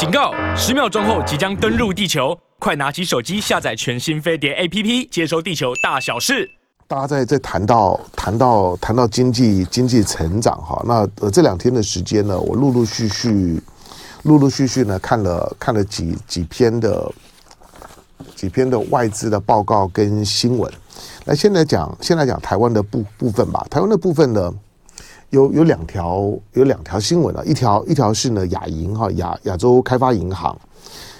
警告！十秒钟后即将登陆地球，快拿起手机下载全新飞碟 APP，接收地球大小事。大家在在谈到谈到谈到经济经济成长哈，那呃这两天的时间呢，我陆陆续续陆陆续续呢看了看了几几篇的几篇的外资的报告跟新闻。那先来讲先来讲台湾的部部分吧，台湾的部分呢。有有两条有两条新闻啊，一条一条是呢亚银哈亚亚洲开发银行，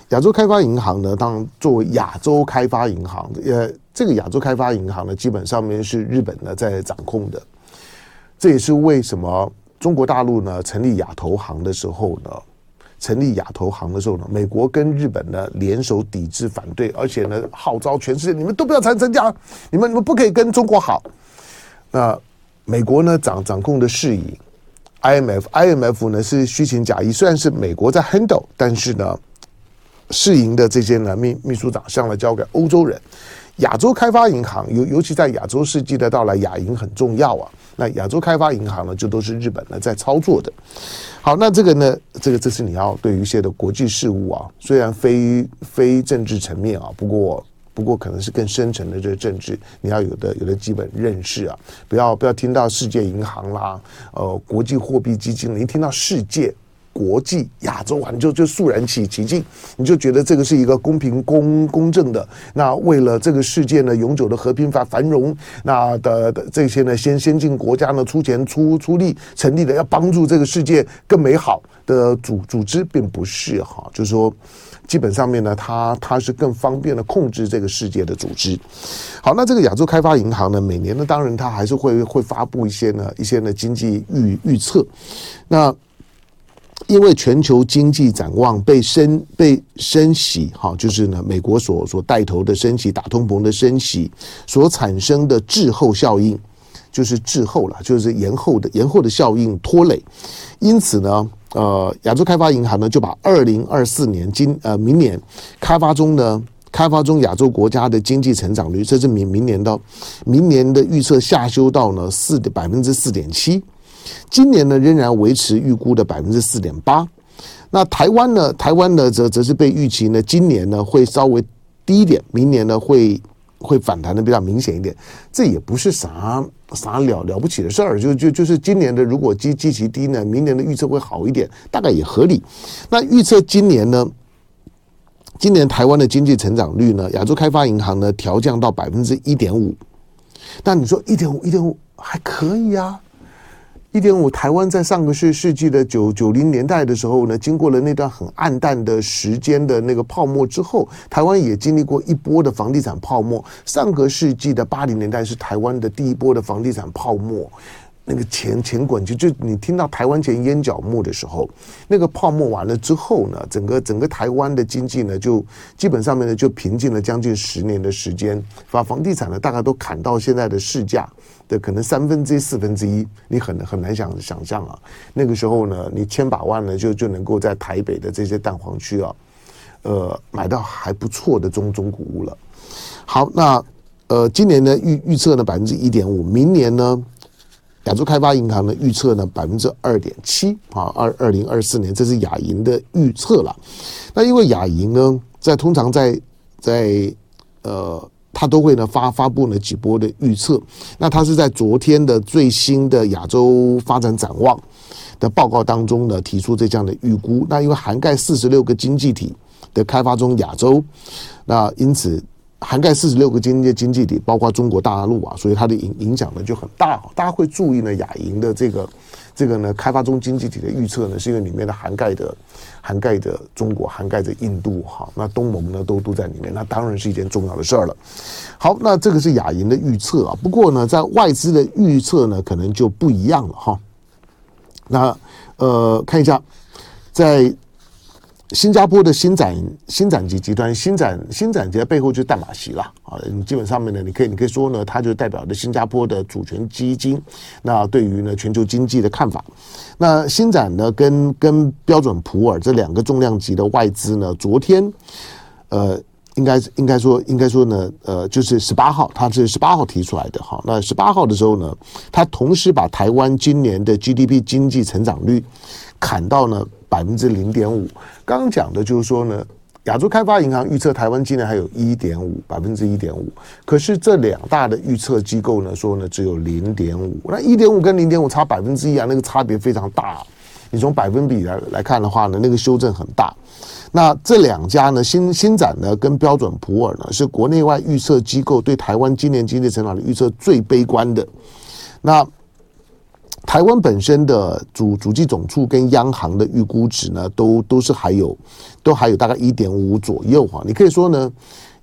亚洲开发银行呢，当作为亚洲开发银行，呃，这个亚洲开发银行呢，基本上面是日本呢在掌控的，这也是为什么中国大陆呢成立亚投行的时候呢，成立亚投行的时候呢，美国跟日本呢联手抵制反对，而且呢号召全世界你们都不要参参加，你们你们不可以跟中国好，那。美国呢掌掌控的世银，IMF，IMF 呢是虚情假意，虽然是美国在 handle，但是呢，世银的这些呢秘秘书长向来交给欧洲人。亚洲开发银行尤尤其在亚洲世纪的到来，亚银很重要啊。那亚洲开发银行呢，就都是日本呢在操作的。好，那这个呢，这个这是你要对于一些的国际事务啊，虽然非非政治层面啊，不过。不过可能是更深层的这个政治，你要有的有的基本认识啊，不要不要听到世界银行啦，呃，国际货币基金，你听到世界、国际、亚洲啊，你就就肃然起起敬，你就觉得这个是一个公平公公正的，那为了这个世界呢永久的和平繁繁荣，那的的这些呢先先进国家呢出钱出出力成立的要帮助这个世界更美好的组组织，并不是哈，就是说。基本上面呢，它它是更方便的控制这个世界的组织。好，那这个亚洲开发银行呢，每年呢，当然它还是会会发布一些呢一些呢经济预预测。那因为全球经济展望被升被升息，哈，就是呢美国所所带头的升息打通膨的升息所产生的滞后效应，就是滞后了，就是延后的延后的效应拖累。因此呢。呃，亚洲开发银行呢，就把二零二四年今呃明年开发中呢，开发中亚洲国家的经济成长率，这是明明年的明年的预测下修到呢四的百分之四点七，今年呢仍然维持预估的百分之四点八。那台湾呢，台湾呢则则是被预期呢今年呢会稍微低一点，明年呢会。会反弹的比较明显一点，这也不是啥啥了了不起的事儿，就就就是今年的如果基基期低呢，明年的预测会好一点，大概也合理。那预测今年呢，今年台湾的经济成长率呢，亚洲开发银行呢调降到百分之一点五，那你说一点五一点五还可以啊。一点五，台湾在上个世世纪的九九零年代的时候呢，经过了那段很暗淡的时间的那个泡沫之后，台湾也经历过一波的房地产泡沫。上个世纪的八零年代是台湾的第一波的房地产泡沫，那个钱钱滚就就你听到台湾钱烟脚木的时候，那个泡沫完了之后呢，整个整个台湾的经济呢，就基本上面呢就平静了将近十年的时间，把房地产呢大概都砍到现在的市价。的可能三分之一、四分之一，你很很难想想象啊。那个时候呢，你千把万呢，就就能够在台北的这些蛋黄区啊，呃，买到还不错的中中古屋了。好，那呃，今年呢预预测呢百分之一点五，明年呢亚洲开发银行呢预测呢百分之二点七啊，二二零二四年这是亚银的预测了。那因为亚银呢，在通常在在呃。他都会呢发发布了几波的预测，那他是在昨天的最新的亚洲发展展望的报告当中呢提出这样的预估。那因为涵盖四十六个经济体的开发中亚洲，那因此涵盖四十六个经济经济体，包括中国大陆啊，所以它的影影响呢就很大。大家会注意呢亚银的这个。这个呢，开发中经济体的预测呢，是因为里面的涵盖的涵盖着中国，涵盖着印度，哈，那东盟呢都都在里面，那当然是一件重要的事儿了。好，那这个是亚银的预测啊，不过呢，在外资的预测呢，可能就不一样了哈。那呃，看一下在。新加坡的新展新展集集团，新展新展集的背后就是淡马锡了啊！你基本上面呢，你可以你可以说呢，它就代表着新加坡的主权基金。那对于呢全球经济的看法，那新展呢跟跟标准普尔这两个重量级的外资呢，昨天呃，应该应该说应该说呢，呃，就是十八号，它是十八号提出来的哈。那十八号的时候呢，它同时把台湾今年的 GDP 经济成长率砍到呢。百分之零点五。刚刚讲的就是说呢，亚洲开发银行预测台湾今年还有一点五百分之一点五，可是这两大的预测机构呢说呢只有零点五，那一点五跟零点五差百分之一啊，那个差别非常大。你从百分比来来看的话呢，那个修正很大。那这两家呢，新新展呢跟标准普尔呢，是国内外预测机构对台湾今年经济成长的预测最悲观的。那台湾本身的主主计总处跟央行的预估值呢，都都是还有，都还有大概一点五左右哈。你可以说呢，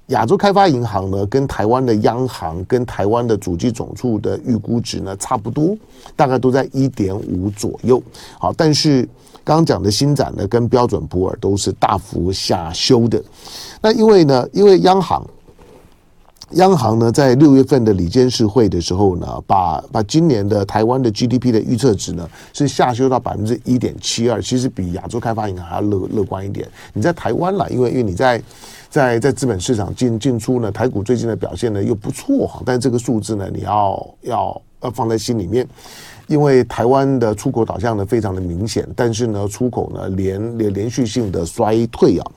亚洲开发银行呢跟台湾的央行跟台湾的主计总处的预估值呢差不多，大概都在一点五左右。好，但是刚刚讲的新展呢跟标准普尔都是大幅下修的。那因为呢，因为央行。央行呢，在六月份的里监事会的时候呢，把把今年的台湾的 GDP 的预测值呢，是下修到百分之一点七二，其实比亚洲开发银行还要乐乐观一点。你在台湾啦，因为因为你在在在资本市场进进出呢，台股最近的表现呢又不错哈，但是这个数字呢，你要要要放在心里面，因为台湾的出口导向呢非常的明显，但是呢出口呢连连连续性的衰退啊，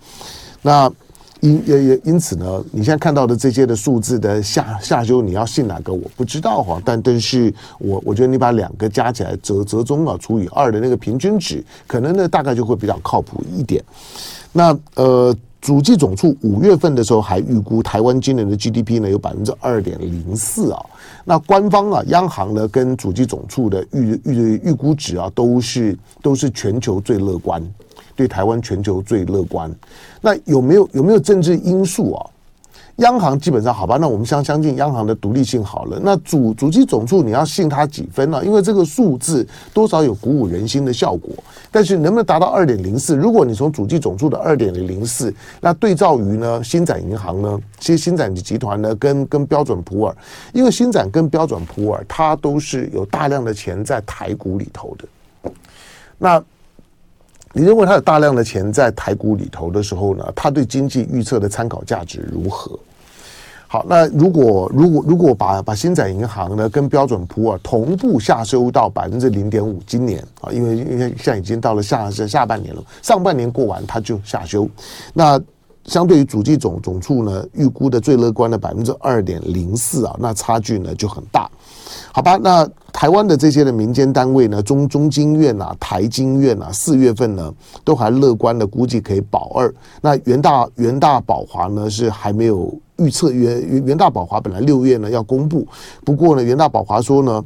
那。因也也因此呢，你现在看到的这些的数字的下下修，你要信哪个我不知道哈，但但是我我觉得你把两个加起来折折中啊，除以二的那个平均值，可能呢大概就会比较靠谱一点。那呃，主计总处五月份的时候还预估台湾今年的 GDP 呢有百分之二点零四啊，那官方啊央行呢跟主计总处的预预预估值啊都是都是全球最乐观。对台湾全球最乐观，那有没有有没有政治因素啊？央行基本上好吧，那我们相相信央行的独立性好了。那主主机总处你要信它几分呢、因为这个数字多少有鼓舞人心的效果，但是能不能达到二点零四？如果你从主机总处的二点零零四，那对照于呢新展银行呢，其实新展集团呢跟跟标准普尔，因为新展跟标准普尔它都是有大量的钱在台股里头的，那。你认为他有大量的钱在台股里头的时候呢，他对经济预测的参考价值如何？好，那如果如果如果把把新展银行呢跟标准普尔同步下修到百分之零点五，今年啊，因为因为现在已经到了下下半年了，上半年过完它就下修，那相对于主计总总处呢预估的最乐观的百分之二点零四啊，那差距呢就很大。好吧，那台湾的这些的民间单位呢，中中经院、啊、台经院、啊，四月份呢都还乐观的估计可以保二。那元大元大宝华呢是还没有。预测元元大宝华本来六月呢要公布，不过呢元大宝华说呢，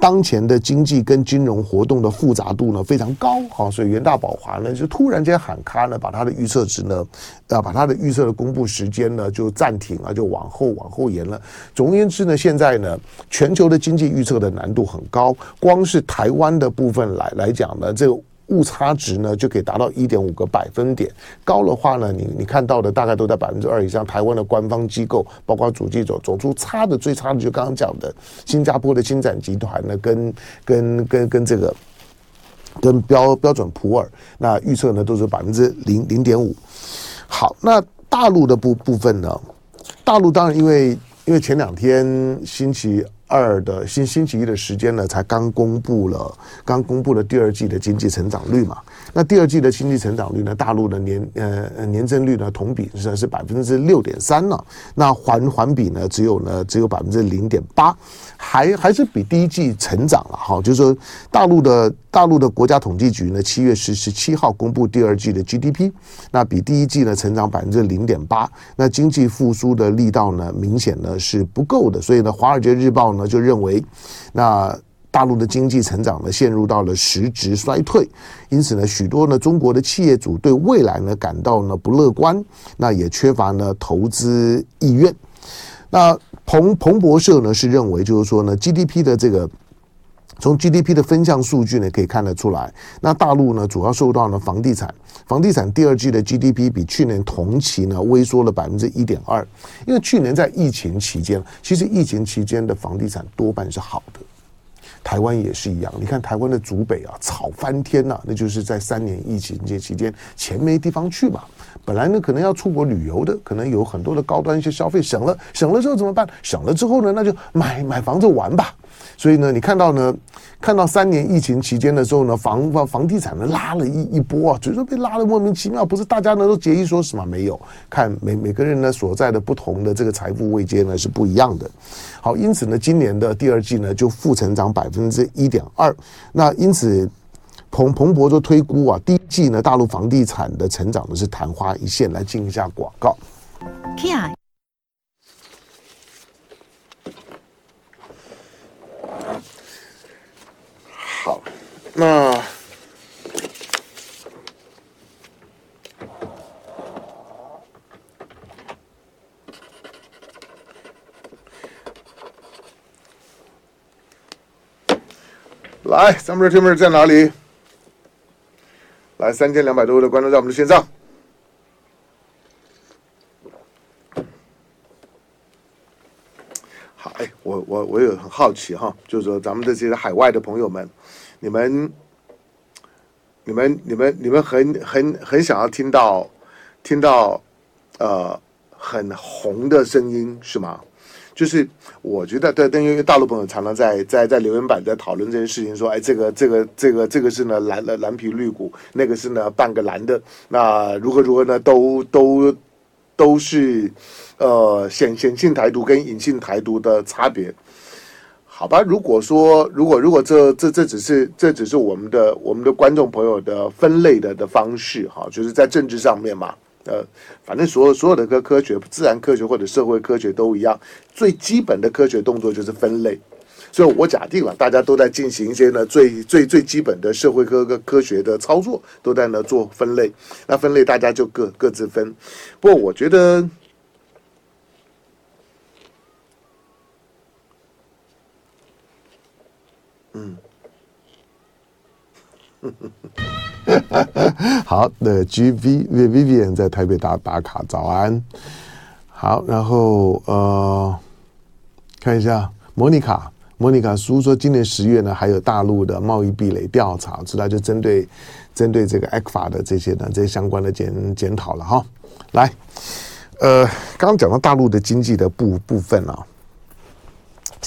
当前的经济跟金融活动的复杂度呢非常高，好，所以元大宝华呢就突然间喊卡呢，把他的预测值呢，啊，把他的预测的公布时间呢就暂停了，就往后往后延了。总而言之呢，现在呢全球的经济预测的难度很很高，光是台湾的部分来来讲呢，这个。误差值呢就可以达到一点五个百分点，高的话呢，你你看到的大概都在百分之二以上。台湾的官方机构，包括主计总总出，差的最差的就刚刚讲的新加坡的新展集团呢，跟跟跟跟这个跟标标准普尔那预测呢都是百分之零零点五。好，那大陆的部部分呢，大陆当然因为因为前两天星期。二的星星期一的时间呢，才刚公布了，刚公布了第二季的经济成长率嘛。那第二季的经济成长率呢，大陆的年呃年增率呢，同比是是百分之六点三呢。那环环比呢，只有呢只有百分之零点八，还还是比第一季成长了哈。就是说，大陆的大陆的国家统计局呢，七月十十七号公布第二季的 GDP，那比第一季呢成长百分之零点八。那经济复苏的力道呢，明显呢是不够的。所以呢，《华尔街日报》呢就认为，那大陆的经济成长呢陷入到了实质衰退，因此呢，许多呢中国的企业主对未来呢感到呢不乐观，那也缺乏呢投资意愿。那彭彭博社呢是认为，就是说呢 GDP 的这个从 GDP 的分项数据呢可以看得出来，那大陆呢主要受到呢房地产，房地产第二季的 GDP 比去年同期呢微缩了百分之一点二，因为去年在疫情期间，其实疫情期间的房地产多半是好的。台湾也是一样。你看台湾的竹北啊，炒翻天呐、那就是在三年疫情这期间，钱没地方去嘛。本来呢，可能要出国旅游的，可能有很多的高端一些消费省了，省了之后怎么办？省了之后呢，那就买买房子玩吧。所以呢，你看到呢，看到三年疫情期间的时候呢，房房房地产呢拉了一一波啊，就说被拉的莫名其妙，不是大家呢都节衣缩食吗？没有，看每每个人呢所在的不同的这个财富位阶呢是不一样的。好，因此呢，今年的第二季呢就负成长百分之一点二。那因此，彭彭博就推估啊，第一季呢大陆房地产的成长呢是昙花一现。来进一下广告。Kia 好，那来，咱们这天门在哪里？来，三千两百多位的观众在我们的线上。好，哎，我我我也很好奇哈，就是说咱们这些海外的朋友们。你们、你们、你们、你们很、很、很想要听到、听到，呃，很红的声音是吗？就是我觉得，对，因为大陆朋友常常在在在留言板在讨论这件事情，说，哎，这个、这个、这个、这个是呢蓝的蓝皮绿骨，那个是呢半个蓝的，那如何如何呢？都都都是呃显显性台独跟隐性台独的差别。好吧，如果说如果如果这这这只是这只是我们的我们的观众朋友的分类的的方式哈，就是在政治上面嘛，呃，反正所有所有的科科学、自然科学或者社会科学都一样，最基本的科学动作就是分类。所以我假定了大家都在进行一些呢最最最基本的社会科科科学的操作，都在呢做分类。那分类大家就各各自分。不过我觉得。嗯，好的，G V Vivian 在台北打打卡，早安。好，然后呃，看一下莫妮卡，莫妮卡书说，今年十月呢，还有大陆的贸易壁垒调查，知道就针对针对这个 ECFA 的这些呢，这些相关的检检讨了哈。来，呃，刚刚讲到大陆的经济的部部分啊。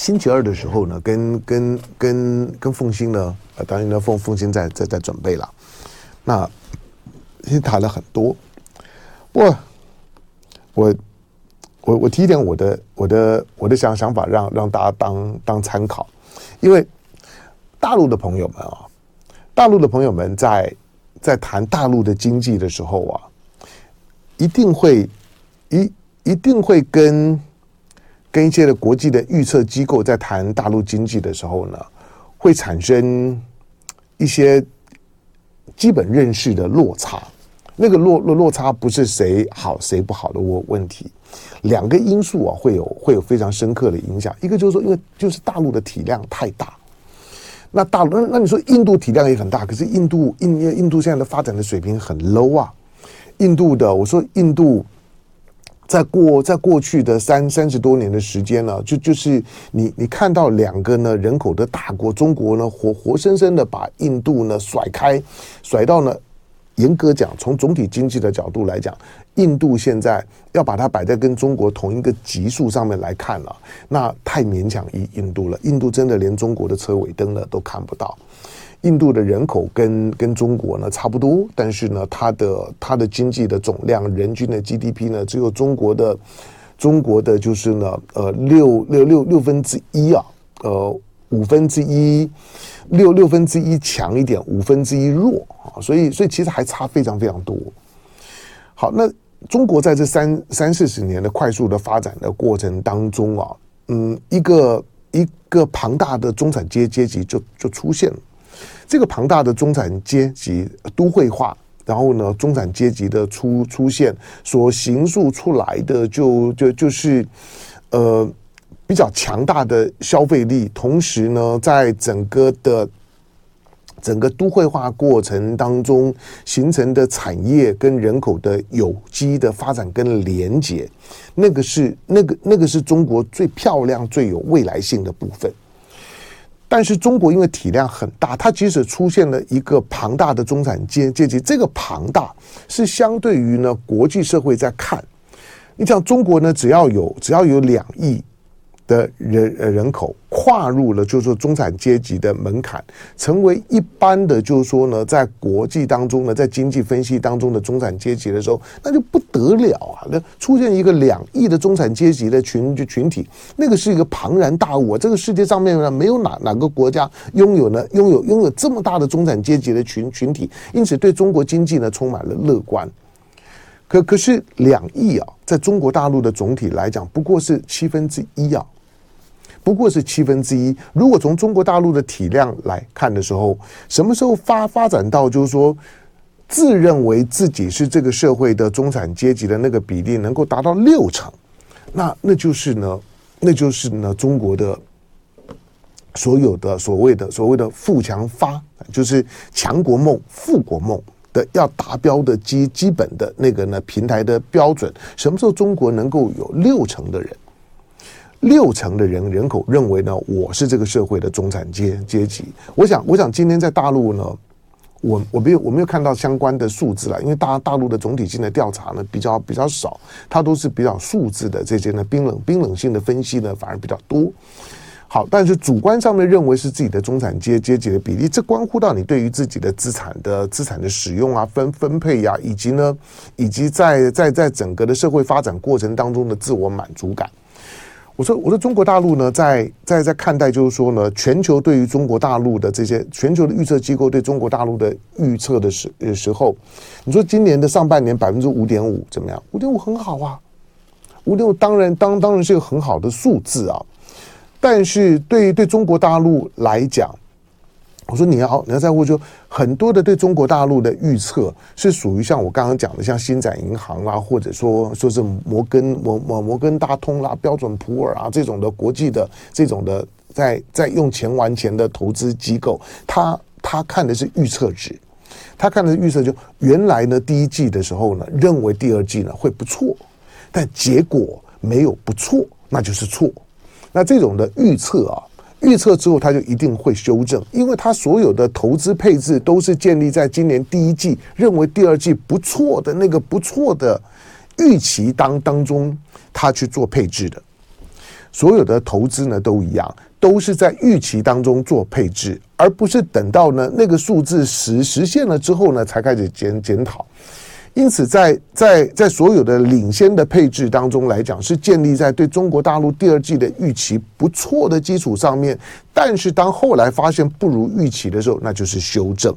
星期二的时候呢，跟跟跟跟凤馨呢，呃，当然呢，凤凤馨在在在准备了。那先谈了很多，不过我我我提一点我的我的我的想想法，让让大家当当参考。因为大陆的朋友们啊，大陆的朋友们在在谈大陆的经济的时候啊，一定会一一定会跟。跟一些的国际的预测机构在谈大陆经济的时候呢，会产生一些基本认识的落差。那个落落落差不是谁好谁不好的问问题，两个因素啊会有会有非常深刻的影响。一个就是说，因为就是大陆的体量太大，那大陆那那你说印度体量也很大，可是印度印印度现在的发展的水平很 low 啊。印度的我说印度。在过在过去的三三十多年的时间呢，就就是你你看到两个呢人口的大国，中国呢活活生生的把印度呢甩开，甩到呢，严格讲，从总体经济的角度来讲，印度现在要把它摆在跟中国同一个级数上面来看了，那太勉强于印度了。印度真的连中国的车尾灯呢都看不到。印度的人口跟跟中国呢差不多，但是呢，它的它的经济的总量，人均的 GDP 呢，只有中国的中国的就是呢，呃，六六六六分之一啊，呃，五分之一，六六分之一强一点，五分之一弱啊，所以所以其实还差非常非常多。好，那中国在这三三四十年的快速的发展的过程当中啊，嗯，一个一个庞大的中产阶阶级就就出现了。这个庞大的中产阶级都会化，然后呢，中产阶级的出出现所形塑出来的就就就是呃比较强大的消费力，同时呢，在整个的整个都会化过程当中形成的产业跟人口的有机的发展跟连结，那个是那个那个是中国最漂亮最有未来性的部分。但是中国因为体量很大，它即使出现了一个庞大的中产阶阶级，这个庞大是相对于呢国际社会在看，你像中国呢，只要有只要有两亿。的人呃人口跨入了就是说中产阶级的门槛，成为一般的就是说呢，在国际当中呢，在经济分析当中的中产阶级的时候，那就不得了啊！那出现一个两亿的中产阶级的群群体，那个是一个庞然大物啊！这个世界上面呢，没有哪哪个国家拥有呢拥有拥有这么大的中产阶级的群群体，因此对中国经济呢充满了乐观。可可是两亿啊，在中国大陆的总体来讲，不过是七分之一啊。不过是七分之一。如果从中国大陆的体量来看的时候，什么时候发发展到就是说，自认为自己是这个社会的中产阶级的那个比例能够达到六成，那那就是呢，那就是呢，中国的所有的所谓的所谓的富强发，就是强国梦、富国梦的要达标的基基本的那个呢平台的标准。什么时候中国能够有六成的人？六成的人人口认为呢，我是这个社会的中产阶阶级。我想，我想今天在大陆呢，我我没有我没有看到相关的数字了，因为大大陆的总体性的调查呢比较比较少，它都是比较数字的这些呢冰冷冰冷性的分析呢反而比较多。好，但是主观上面认为是自己的中产阶阶级的比例，这关乎到你对于自己的资产的资产的使用啊分分配呀、以及呢以及在在在整个的社会发展过程当中的自我满足感。我说，我说，中国大陆呢，在在在看待，就是说呢，全球对于中国大陆的这些全球的预测机构对中国大陆的预测的时时候，你说今年的上半年百分之五点五怎么样？五点五很好啊，五点五当然当当然是一个很好的数字啊，但是对对中国大陆来讲。我说你要你要在乎，就很多的对中国大陆的预测是属于像我刚刚讲的，像星展银行啊，或者说说是摩根摩摩摩根大通啦、标准普尔啊这种的国际的这种的在在用钱玩钱的投资机构，他他看的是预测值，他看的是预测就原来呢第一季的时候呢认为第二季呢会不错，但结果没有不错，那就是错。那这种的预测啊。预测之后，它就一定会修正，因为它所有的投资配置都是建立在今年第一季认为第二季不错的那个不错的预期当当中，它去做配置的。所有的投资呢都一样，都是在预期当中做配置，而不是等到呢那个数字实实现了之后呢才开始检检讨。因此在，在在所有的领先的配置当中来讲，是建立在对中国大陆第二季的预期不错的基础上面。但是，当后来发现不如预期的时候，那就是修正。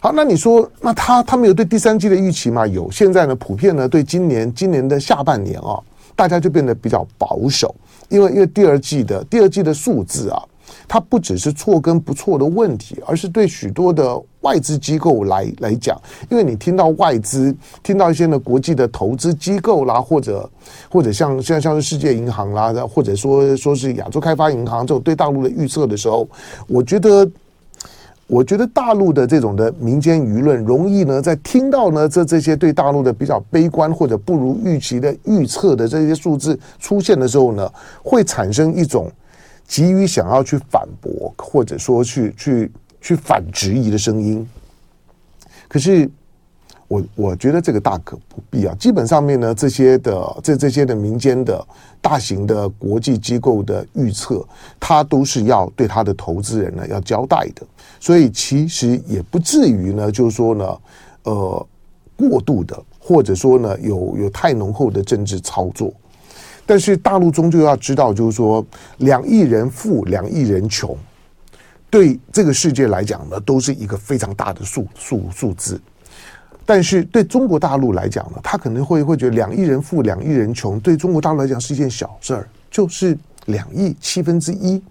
好，那你说，那他他们有对第三季的预期吗？有。现在呢，普遍呢对今年今年的下半年啊，大家就变得比较保守，因为因为第二季的第二季的数字啊。它不只是错跟不错的问题，而是对许多的外资机构来来讲，因为你听到外资，听到一些呢国际的投资机构啦，或者或者像像像是世界银行啦，或者说说是亚洲开发银行这种对大陆的预测的时候，我觉得，我觉得大陆的这种的民间舆论容易呢，在听到呢这这些对大陆的比较悲观或者不如预期的预测的这些数字出现的时候呢，会产生一种。急于想要去反驳，或者说去去去反质疑的声音，可是我我觉得这个大可不必啊。基本上面呢，这些的这这些的民间的大型的国际机构的预测，它都是要对他的投资人呢要交代的，所以其实也不至于呢，就是说呢，呃，过度的，或者说呢，有有太浓厚的政治操作。但是大陆终究要知道，就是说，两亿人富，两亿人穷，对这个世界来讲呢，都是一个非常大的数数数字。但是对中国大陆来讲呢，他可能会会觉得两亿人富，两亿人穷，对中国大陆来讲是一件小事儿，就是两亿七分之一。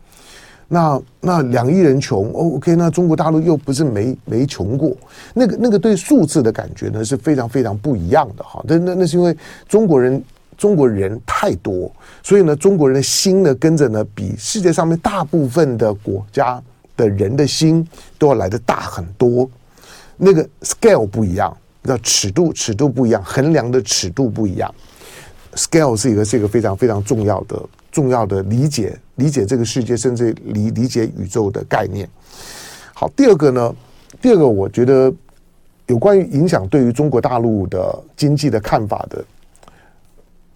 那那两亿人穷，OK，那中国大陆又不是没没穷过，那个那个对数字的感觉呢是非常非常不一样的哈。那那那是因为中国人。中国人太多，所以呢，中国人的心呢，跟着呢，比世界上面大部分的国家的人的心都要来得大很多。那个 scale 不一样，叫尺度，尺度不一样，衡量的尺度不一样。scale 是一个是一个非常非常重要的重要的理解理解这个世界，甚至理理解宇宙的概念。好，第二个呢，第二个我觉得有关于影响对于中国大陆的经济的看法的，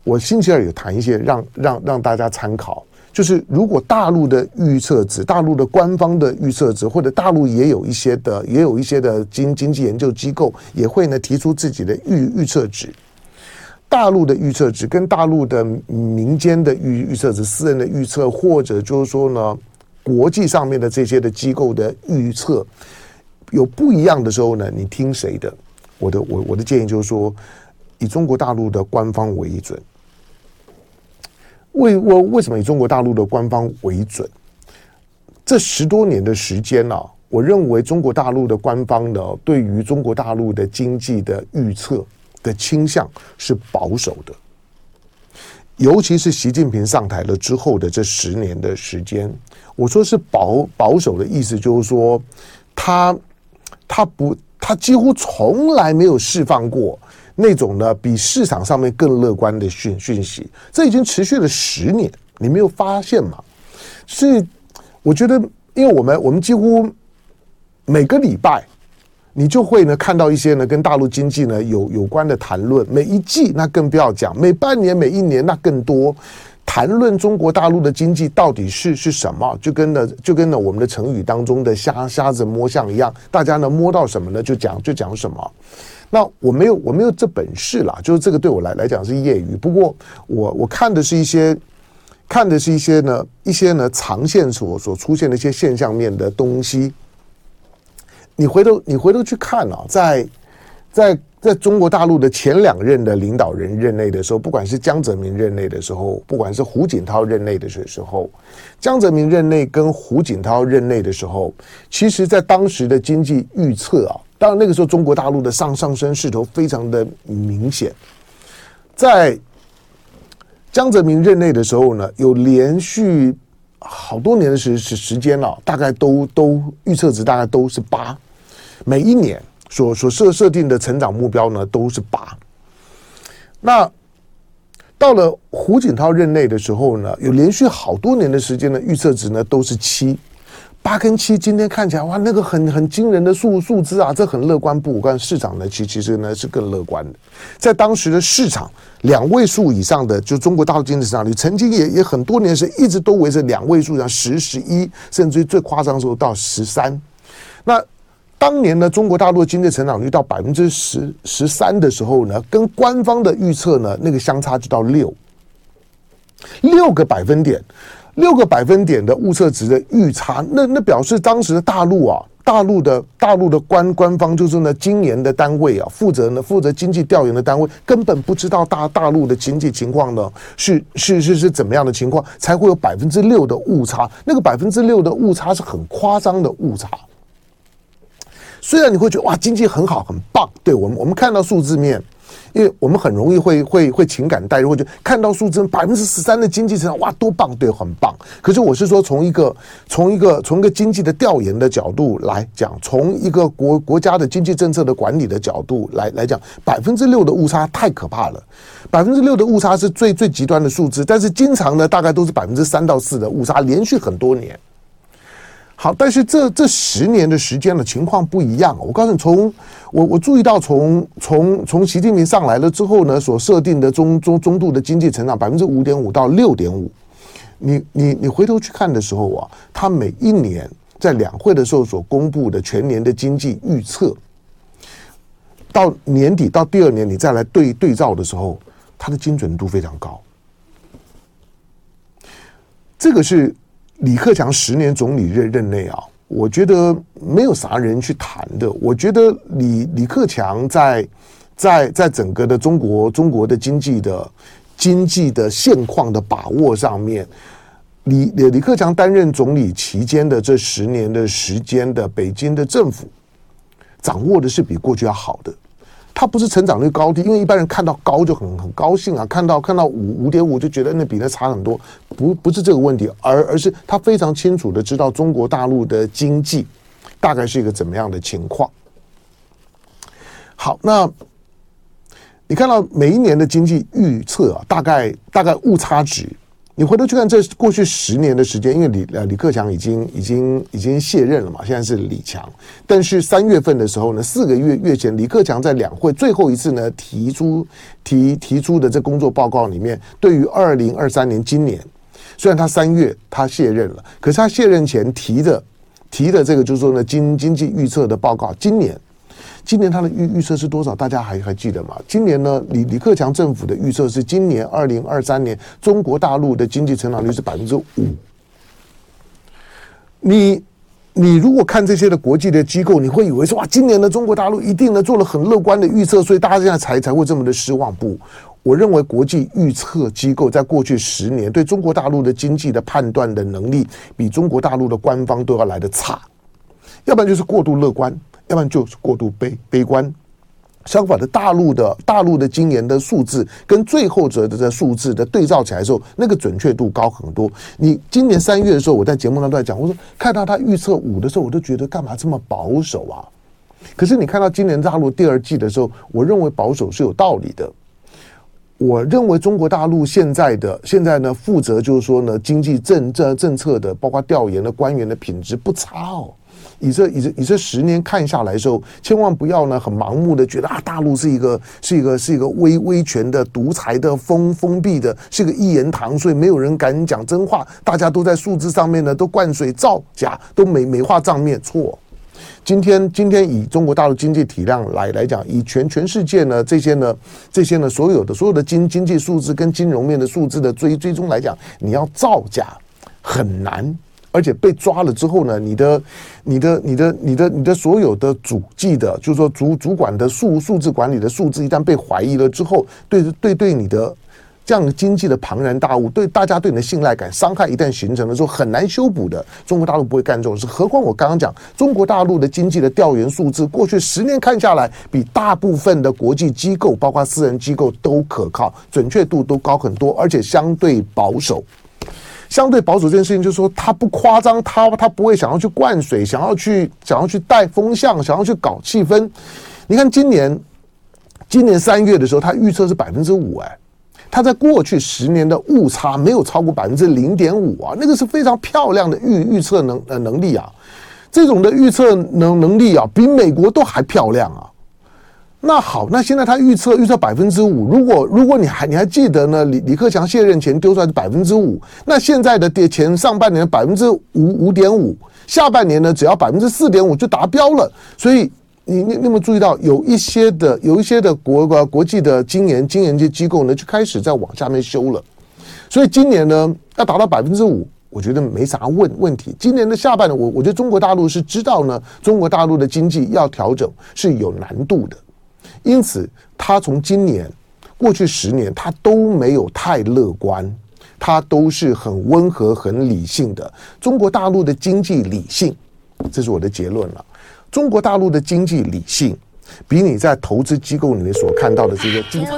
我星期二有谈一些，让让让大家参考。就是如果大陆的预测值，大陆的官方的预测值，或者大陆也有一些的，也有一些的经经济研究机构也会呢提出自己的预预测值。大陆的预测值跟大陆的民间的预预测值、私人的预测，或者就是说呢，国际上面的这些的机构的预测有不一样的时候呢，你听谁的？我的我我的建议就是说，以中国大陆的官方为准。为为为什么以中国大陆的官方为准？这十多年的时间呢、啊，我认为中国大陆的官方呢，对于中国大陆的经济的预测的倾向是保守的。尤其是习近平上台了之后的这十年的时间，我说是保保守的意思，就是说他他不他几乎从来没有释放过。那种呢，比市场上面更乐观的讯讯息，这已经持续了十年，你没有发现吗？所以我觉得，因为我们我们几乎每个礼拜，你就会呢看到一些呢跟大陆经济呢有有关的谈论，每一季那更不要讲，每半年每一年那更多谈论中国大陆的经济到底是是什么，就跟呢就跟呢我们的成语当中的瞎瞎子摸象一样，大家呢摸到什么呢就讲就讲什么。那我没有我没有这本事啦，就是这个对我来来讲是业余。不过我我看的是一些，看的是一些呢一些呢长线所所出现的一些现象面的东西。你回头你回头去看啊，在在在中国大陆的前两任的领导人任内的时候，不管是江泽民任内的时候，不管是胡锦涛任内的时时候，江泽民任内跟胡锦涛任内的时候，其实在当时的经济预测啊。当然，那个时候中国大陆的上上升势头非常的明显。在江泽民任内的时候呢，有连续好多年的时时时间了，大概都都预测值大概都是八，每一年所所设设定的成长目标呢都是八。那到了胡锦涛任内的时候呢，有连续好多年的时间呢，预测值呢都是七。八跟七今天看起来哇，那个很很惊人的数数字啊，这很乐观不？不，市场呢，其其实呢是更乐观的。在当时的市场，两位数以上的，就中国大陆经济市场里，曾经也也很多年是一直都围着两位数，像十、十一，甚至于最夸张的时候到十三。那当年呢，中国大陆经济成长率到百分之十十三的时候呢，跟官方的预测呢，那个相差就到六六个百分点。六个百分点的误测值的预差，那那表示当时的大陆啊，大陆的大陆的官官方就是呢，今年的单位啊，负责呢负责经济调研的单位，根本不知道大大陆的经济情况呢是是是是怎么样的情况，才会有百分之六的误差。那个百分之六的误差是很夸张的误差。虽然你会觉得哇，经济很好很棒，对我们我们看到数字面。因为我们很容易会会会情感带入，就看到数字百分之十三的经济成长，哇，多棒，对，很棒。可是我是说，从一个从一个从一个经济的调研的角度来讲，从一个国国家的经济政策的管理的角度来来讲，百分之六的误差太可怕了。百分之六的误差是最最极端的数字，但是经常呢，大概都是百分之三到四的误差，连续很多年。好，但是这这十年的时间的情况不一样。我告诉你，从我我注意到从，从从从习近平上来了之后呢，所设定的中中中度的经济成长百分之五点五到六点五，你你你回头去看的时候啊，他每一年在两会的时候所公布的全年的经济预测，到年底到第二年你再来对对照的时候，它的精准度非常高。这个是。李克强十年总理任任内啊，我觉得没有啥人去谈的。我觉得李李克强在在在整个的中国中国的经济的经济的现况的把握上面，李李克强担任总理期间的这十年的时间的北京的政府掌握的是比过去要好的。它不是成长率高低，因为一般人看到高就很很高兴啊，看到看到五五点五就觉得那比那差很多，不不是这个问题，而而是他非常清楚的知道中国大陆的经济大概是一个怎么样的情况。好，那你看到每一年的经济预测啊，大概大概误差值你回头去看这过去十年的时间，因为李呃李克强已经已经已经卸任了嘛，现在是李强。但是三月份的时候呢，四个月月前，李克强在两会最后一次呢提出提提出的这工作报告里面，对于二零二三年今年，虽然他三月他卸任了，可是他卸任前提的提的这个就是说呢经经济预测的报告，今年。今年他的预预测是多少？大家还还记得吗？今年呢，李李克强政府的预测是今年二零二三年中国大陆的经济成长率是百分之五。你你如果看这些的国际的机构，你会以为说哇，今年的中国大陆一定呢做了很乐观的预测，所以大家现在才才会这么的失望。不，我认为国际预测机构在过去十年对中国大陆的经济的判断的能力，比中国大陆的官方都要来得差，要不然就是过度乐观。要不然就是过度悲悲观，相反的，大陆的大陆的今年的数字跟最后者的这数字的对照起来的时候，那个准确度高很多。你今年三月的时候，我在节目上都在讲，我说看到他预测五的时候，我都觉得干嘛这么保守啊？可是你看到今年大陆第二季的时候，我认为保守是有道理的。我认为中国大陆现在的现在呢，负责就是说呢，经济政政政策的，包括调研的官员的品质不差哦。以这以这以这十年看下来的时候，千万不要呢很盲目的觉得啊，大陆是一个是一个是一个威威权的独裁的封封闭的，是一个一言堂，所以没有人敢讲真话，大家都在数字上面呢都灌水造假，都美美化账面。错，今天今天以中国大陆经济体量来来讲，以全全世界呢这些呢这些呢所有的所有的经经济数字跟金融面的数字的追追踪来讲，你要造假很难。而且被抓了之后呢，你的、你的、你的、你的、你的所有的主计的，就是说主主管的数数字管理的数字，一旦被怀疑了之后，对对对你的这样的经济的庞然大物，对大家对你的信赖感伤害一旦形成了之后，很难修补的。中国大陆不会干这种事，何况我刚刚讲中国大陆的经济的调研数字，过去十年看下来，比大部分的国际机构，包括私人机构都可靠，准确度都高很多，而且相对保守。相对保守这件事情，就是说他不夸张，他他不会想要去灌水，想要去想要去带风向，想要去搞气氛。你看今年，今年三月的时候，他预测是百分之五，哎，他在过去十年的误差没有超过百分之零点五啊，那个是非常漂亮的预预测能呃能力啊，这种的预测能能力啊，比美国都还漂亮啊。那好，那现在他预测预测百分之五，如果如果你还你还记得呢？李李克强卸任前丢出来的百分之五，那现在的跌前上半年的百分之五五点五，下半年呢只要百分之四点五就达标了。所以你你你有没有注意到有一些的有一些的国国国际的经研经研机机构呢就开始在往下面修了。所以今年呢要达到百分之五，我觉得没啥问问题。今年的下半年，我我觉得中国大陆是知道呢，中国大陆的经济要调整是有难度的。因此，他从今年过去十年，他都没有太乐观，他都是很温和、很理性的。中国大陆的经济理性，这是我的结论了。中国大陆的经济理性，比你在投资机构里面所看到的这个经济。